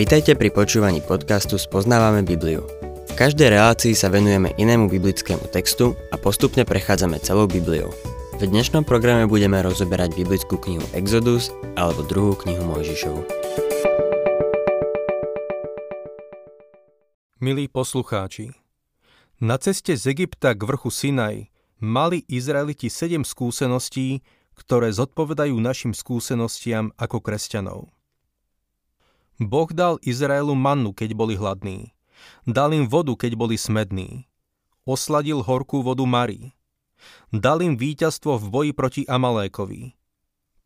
Vitajte pri počúvaní podcastu Spoznávame Bibliu. V každej relácii sa venujeme inému biblickému textu a postupne prechádzame celou Bibliou. V dnešnom programe budeme rozoberať biblickú knihu Exodus alebo druhú knihu Mojžišovu. Milí poslucháči, na ceste z Egypta k vrchu Sinaj mali Izraeliti sedem skúseností, ktoré zodpovedajú našim skúsenostiam ako kresťanov. Boh dal Izraelu mannu, keď boli hladní. Dal im vodu, keď boli smední. Osladil horkú vodu Marí. Dal im víťazstvo v boji proti Amalékovi.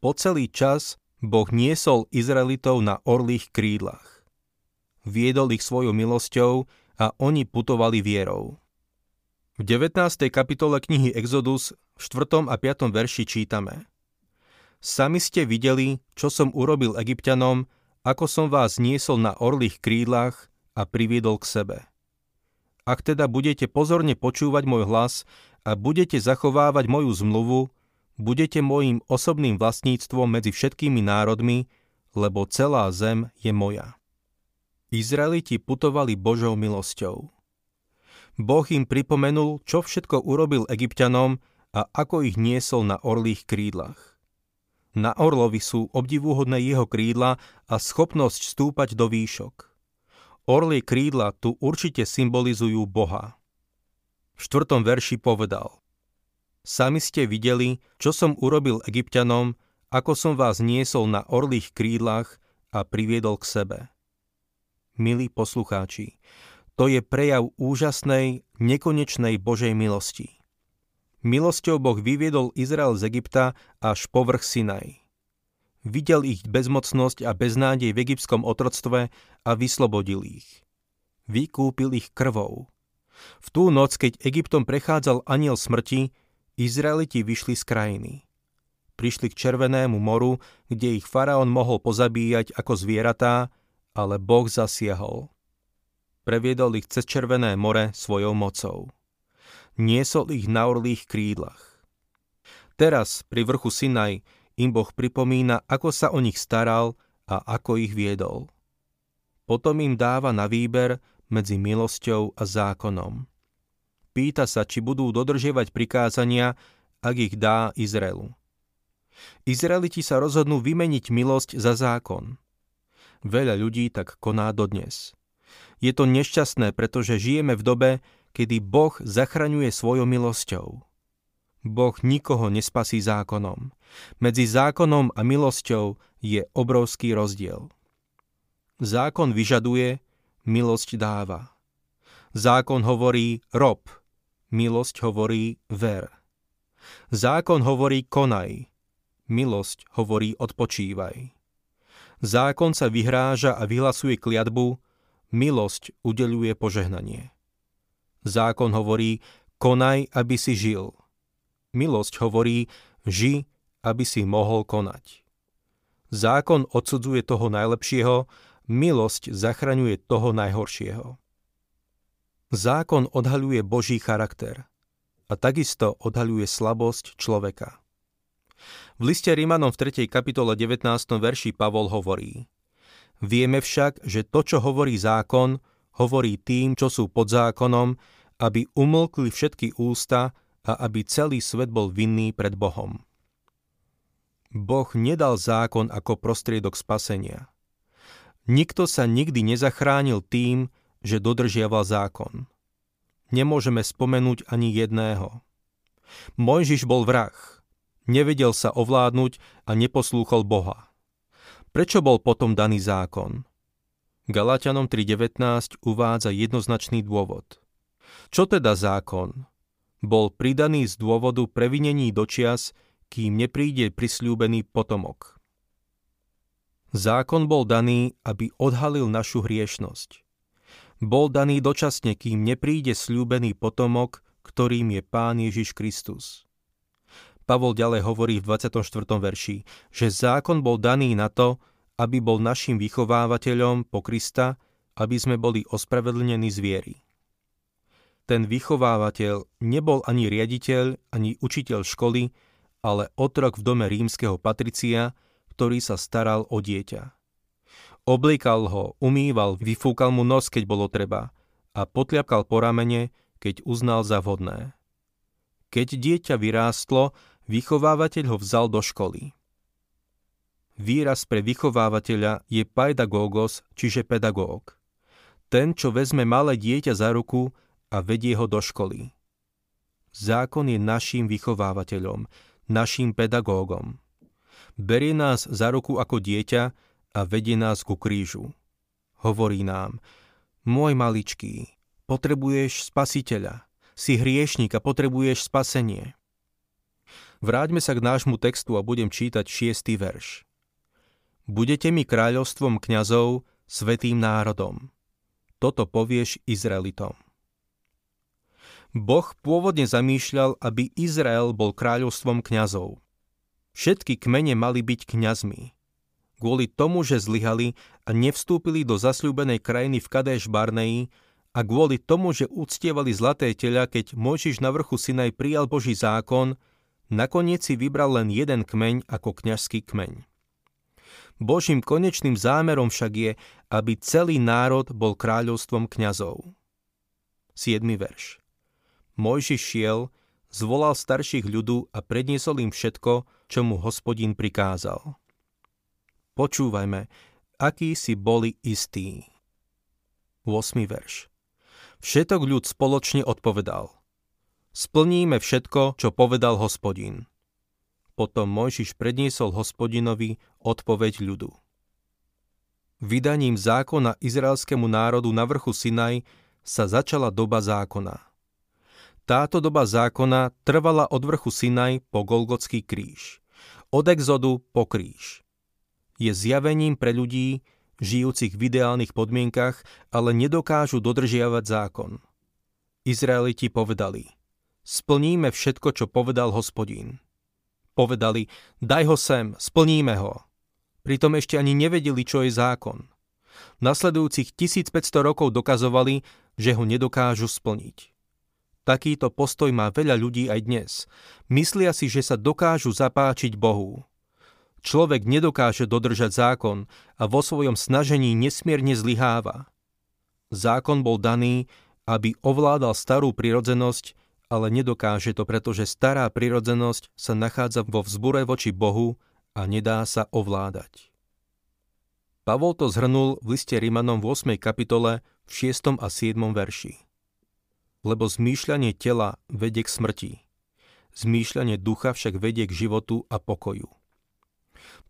Po celý čas Boh niesol Izraelitov na orlých krídlach. Viedol ich svojou milosťou a oni putovali vierou. V 19. kapitole knihy Exodus v 4. a 5. verši čítame Sami ste videli, čo som urobil egyptianom ako som vás niesol na orlých krídlach a priviedol k sebe. Ak teda budete pozorne počúvať môj hlas a budete zachovávať moju zmluvu, budete môjim osobným vlastníctvom medzi všetkými národmi, lebo celá zem je moja. Izraeliti putovali Božou milosťou. Boh im pripomenul, čo všetko urobil egyptianom a ako ich niesol na orlých krídlach. Na orlovi sú obdivuhodné jeho krídla a schopnosť stúpať do výšok. Orlie krídla tu určite symbolizujú Boha. V štvrtom verši povedal Sami ste videli, čo som urobil egyptianom, ako som vás niesol na orlých krídlach a priviedol k sebe. Milí poslucháči, to je prejav úžasnej, nekonečnej Božej milosti. Milosťou Boh vyviedol Izrael z Egypta až po vrch Sinaj. Videl ich bezmocnosť a beznádej v egyptskom otroctve a vyslobodil ich. Vykúpil ich krvou. V tú noc, keď Egyptom prechádzal aniel smrti, Izraeliti vyšli z krajiny. Prišli k Červenému moru, kde ich faraón mohol pozabíjať ako zvieratá, ale Boh zasiahol. Previedol ich cez Červené more svojou mocou niesol ich na orlých krídlach. Teraz, pri vrchu Sinaj, im Boh pripomína, ako sa o nich staral a ako ich viedol. Potom im dáva na výber medzi milosťou a zákonom. Pýta sa, či budú dodržiavať prikázania, ak ich dá Izraelu. Izraeliti sa rozhodnú vymeniť milosť za zákon. Veľa ľudí tak koná dodnes. Je to nešťastné, pretože žijeme v dobe, kedy Boh zachraňuje svojou milosťou. Boh nikoho nespasí zákonom. Medzi zákonom a milosťou je obrovský rozdiel. Zákon vyžaduje, milosť dáva. Zákon hovorí rob, milosť hovorí ver. Zákon hovorí konaj, milosť hovorí odpočívaj. Zákon sa vyhráža a vyhlasuje kliatbu, milosť udeluje požehnanie. Zákon hovorí, konaj, aby si žil. Milosť hovorí, ži, aby si mohol konať. Zákon odsudzuje toho najlepšieho, milosť zachraňuje toho najhoršieho. Zákon odhaľuje Boží charakter a takisto odhaľuje slabosť človeka. V liste Rímanom v 3. kapitole 19. verši Pavol hovorí Vieme však, že to, čo hovorí zákon, hovorí tým, čo sú pod zákonom, aby umlkli všetky ústa a aby celý svet bol vinný pred Bohom. Boh nedal zákon ako prostriedok spasenia. Nikto sa nikdy nezachránil tým, že dodržiaval zákon. Nemôžeme spomenúť ani jedného. Mojžiš bol vrah. Nevedel sa ovládnuť a neposlúchol Boha. Prečo bol potom daný zákon? Galatianom 3.19 uvádza jednoznačný dôvod – čo teda zákon? Bol pridaný z dôvodu previnení dočias, kým nepríde prisľúbený potomok. Zákon bol daný, aby odhalil našu hriešnosť. Bol daný dočasne, kým nepríde slúbený potomok, ktorým je Pán Ježiš Kristus. Pavol ďalej hovorí v 24. verši, že zákon bol daný na to, aby bol našim vychovávateľom po Krista, aby sme boli ospravedlnení z viery ten vychovávateľ nebol ani riaditeľ, ani učiteľ školy, ale otrok v dome rímskeho patricia, ktorý sa staral o dieťa. Oblikal ho, umýval, vyfúkal mu nos, keď bolo treba a potliapkal po ramene, keď uznal za vhodné. Keď dieťa vyrástlo, vychovávateľ ho vzal do školy. Výraz pre vychovávateľa je paidagogos, čiže pedagóg. Ten, čo vezme malé dieťa za ruku a vedie ho do školy. Zákon je naším vychovávateľom, naším pedagógom. Berie nás za ruku ako dieťa a vedie nás ku krížu. Hovorí nám, môj maličký, potrebuješ spasiteľa, si hriešnik a potrebuješ spasenie. Vráťme sa k nášmu textu a budem čítať šiestý verš. Budete mi kráľovstvom kňazov, svetým národom. Toto povieš Izraelitom. Boh pôvodne zamýšľal, aby Izrael bol kráľovstvom kňazov. Všetky kmene mali byť kňazmi kvôli tomu, že zlyhali a nevstúpili do zasľúbenej krajiny v Kadeš Barneji a kvôli tomu, že uctievali zlaté teľa, keď Mojžiš na vrchu Sinaj prijal Boží zákon, nakoniec si vybral len jeden kmeň ako kňažský kmeň. Božím konečným zámerom však je, aby celý národ bol kráľovstvom kňazov. 7. verš Mojžiš šiel, zvolal starších ľudu a predniesol im všetko, čo mu hospodin prikázal. Počúvajme, akí si boli istí. 8. verš. Všetok ľud spoločne odpovedal. Splníme všetko, čo povedal hospodin. Potom Mojžiš predniesol hospodinovi odpoveď ľudu. Vydaním zákona izraelskému národu na vrchu Sinaj sa začala doba zákona. Táto doba zákona trvala od vrchu Sinaj po Golgotský kríž, od exodu po kríž je zjavením pre ľudí, žijúcich v ideálnych podmienkach, ale nedokážu dodržiavať zákon. Izraeliti povedali, splníme všetko, čo povedal hospodín. Povedali, daj ho sem, splníme ho. Pritom ešte ani nevedeli, čo je zákon. Nasledujúcich 1500 rokov dokazovali, že ho nedokážu splniť. Takýto postoj má veľa ľudí aj dnes. Myslia si, že sa dokážu zapáčiť Bohu. Človek nedokáže dodržať zákon a vo svojom snažení nesmierne zlyháva. Zákon bol daný, aby ovládal starú prirodzenosť, ale nedokáže to, pretože stará prirodzenosť sa nachádza vo vzbure voči Bohu a nedá sa ovládať. Pavol to zhrnul v liste Rimanom v 8. kapitole v 6. a 7. verši. Lebo zmýšľanie tela vedie k smrti, zmýšľanie ducha však vedie k životu a pokoju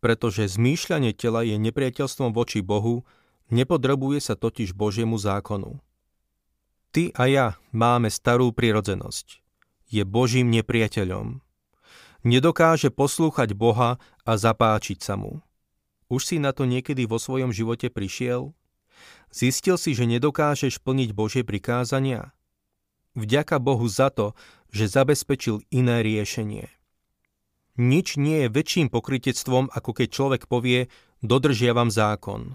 pretože zmýšľanie tela je nepriateľstvom voči Bohu, nepodrobuje sa totiž Božiemu zákonu. Ty a ja máme starú prirodzenosť. Je Božím nepriateľom. Nedokáže poslúchať Boha a zapáčiť sa mu. Už si na to niekedy vo svojom živote prišiel? Zistil si, že nedokážeš plniť Božie prikázania? Vďaka Bohu za to, že zabezpečil iné riešenie. Nič nie je väčším pokritectvom, ako keď človek povie, dodržiavam zákon.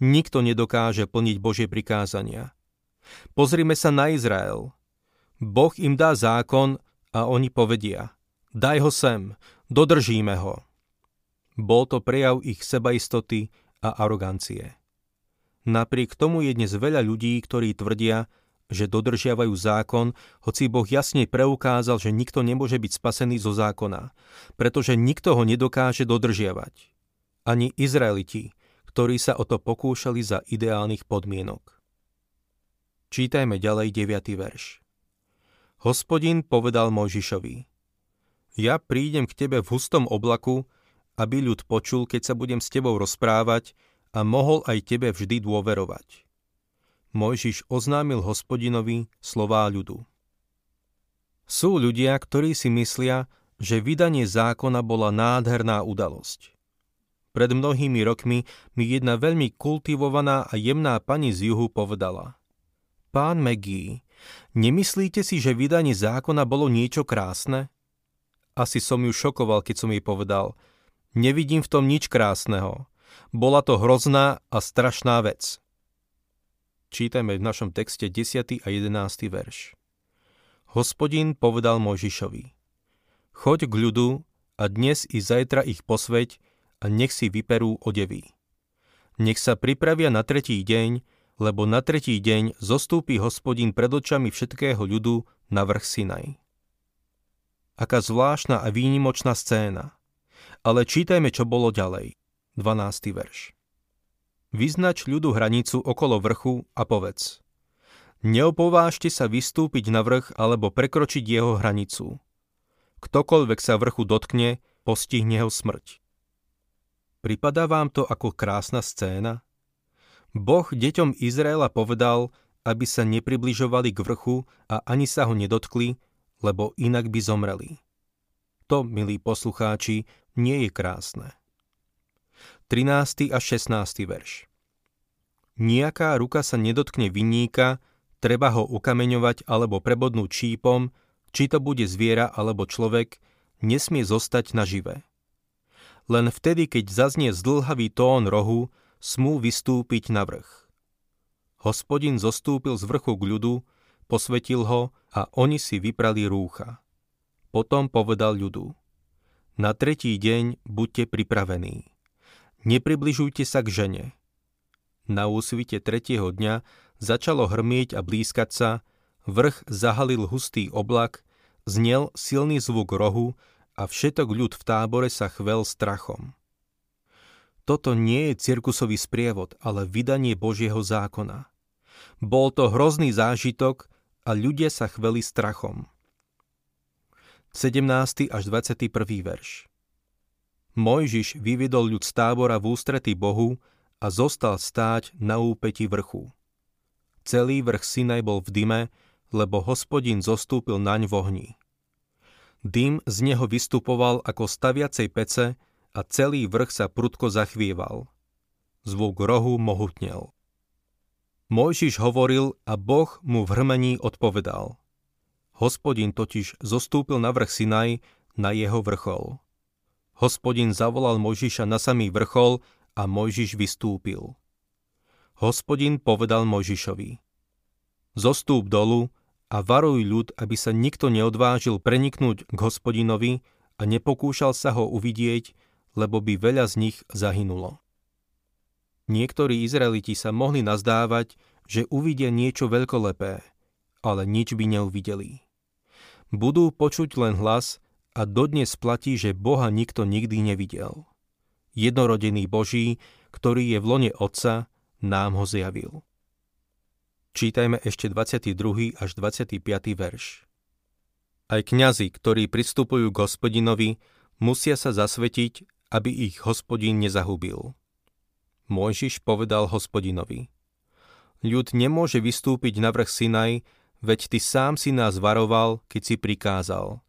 Nikto nedokáže plniť Božie prikázania. Pozrime sa na Izrael. Boh im dá zákon a oni povedia, daj ho sem, dodržíme ho. Bol to prejav ich sebaistoty a arogancie. Napriek tomu je dnes veľa ľudí, ktorí tvrdia, že dodržiavajú zákon, hoci Boh jasne preukázal, že nikto nemôže byť spasený zo zákona, pretože nikto ho nedokáže dodržiavať. Ani Izraeliti, ktorí sa o to pokúšali za ideálnych podmienok. Čítajme ďalej 9. verš. Hospodin povedal Mojžišovi, ja prídem k tebe v hustom oblaku, aby ľud počul, keď sa budem s tebou rozprávať a mohol aj tebe vždy dôverovať. Mojžiš oznámil hospodinovi slová ľudu. Sú ľudia, ktorí si myslia, že vydanie zákona bola nádherná udalosť. Pred mnohými rokmi mi jedna veľmi kultivovaná a jemná pani z juhu povedala Pán Megí, nemyslíte si, že vydanie zákona bolo niečo krásne? Asi som ju šokoval, keď som jej povedal Nevidím v tom nič krásneho. Bola to hrozná a strašná vec. Čítame v našom texte 10. a 11. verš. Hospodin povedal Mojžišovi, choď k ľudu a dnes i zajtra ich posveď, a nech si vyperú odevy. Nech sa pripravia na tretí deň, lebo na tretí deň zostúpi hospodin pred očami všetkého ľudu na vrch Sinaj. Aká zvláštna a výnimočná scéna. Ale čítajme, čo bolo ďalej. 12. verš. Vyznač ľudu hranicu okolo vrchu a povedz. Neopovážte sa vystúpiť na vrch alebo prekročiť jeho hranicu. Ktokoľvek sa vrchu dotkne, postihne ho smrť. Pripadá vám to ako krásna scéna? Boh deťom Izraela povedal, aby sa nepribližovali k vrchu a ani sa ho nedotkli, lebo inak by zomreli. To, milí poslucháči, nie je krásne. 13. a 16. verš Nijaká ruka sa nedotkne vinníka, treba ho ukameňovať alebo prebodnúť čípom, či to bude zviera alebo človek, nesmie zostať nažive. Len vtedy, keď zaznie zdlhavý tón rohu, smú vystúpiť na vrch. Hospodin zostúpil z vrchu k ľudu, posvetil ho a oni si vyprali rúcha. Potom povedal ľudu, na tretí deň buďte pripravení. Nepribližujte sa k žene. Na úsvite tretieho dňa začalo hrmieť a blízkať sa, vrch zahalil hustý oblak, znel silný zvuk rohu a všetok ľud v tábore sa chvel strachom. Toto nie je cirkusový sprievod, ale vydanie Božieho zákona. Bol to hrozný zážitok a ľudia sa chveli strachom. 17. až 21. verš. Mojžiš vyvedol ľud z tábora v ústretí Bohu a zostal stáť na úpeti vrchu. Celý vrch Sinaj bol v dyme, lebo hospodin zostúpil naň v ohni. Dym z neho vystupoval ako staviacej pece a celý vrch sa prudko zachvieval. Zvuk rohu mohutnel. Mojžiš hovoril a Boh mu v hrmení odpovedal – Hospodin totiž zostúpil na vrch Sinaj na jeho vrchol. Hospodin zavolal Mojžiša na samý vrchol a Mojžiš vystúpil. Hospodin povedal Mojžišovi, zostúp dolu a varuj ľud, aby sa nikto neodvážil preniknúť k hospodinovi a nepokúšal sa ho uvidieť, lebo by veľa z nich zahynulo. Niektorí Izraeliti sa mohli nazdávať, že uvidia niečo veľkolepé, ale nič by neuvideli budú počuť len hlas a dodnes platí, že Boha nikto nikdy nevidel. Jednorodený Boží, ktorý je v lone Otca, nám ho zjavil. Čítajme ešte 22. až 25. verš. Aj kňazi, ktorí pristupujú k hospodinovi, musia sa zasvetiť, aby ich hospodin nezahubil. Mojžiš povedal hospodinovi. Ľud nemôže vystúpiť na vrch Sinaj, Veď ty sám si nás varoval, keď si prikázal.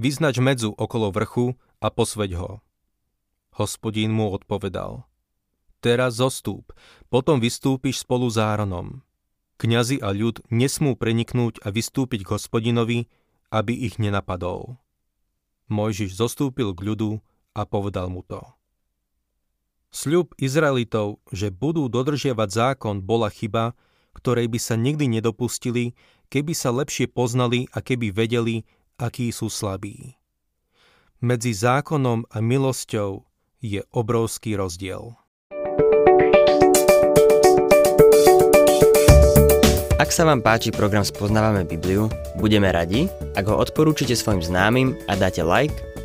Vyznač medzu okolo vrchu a posveď ho. Hospodín mu odpovedal. Teraz zostúp, potom vystúpiš spolu s Áronom. Kňazi a ľud nesmú preniknúť a vystúpiť k hospodinovi, aby ich nenapadol. Mojžiš zostúpil k ľudu a povedal mu to. Sľub Izraelitov, že budú dodržiavať zákon, bola chyba, ktorej by sa nikdy nedopustili, keby sa lepšie poznali a keby vedeli, akí sú slabí. Medzi zákonom a milosťou je obrovský rozdiel. Ak sa vám páči program Spoznávame Bibliu, budeme radi, ak ho odporúčite svojim známym a dáte like,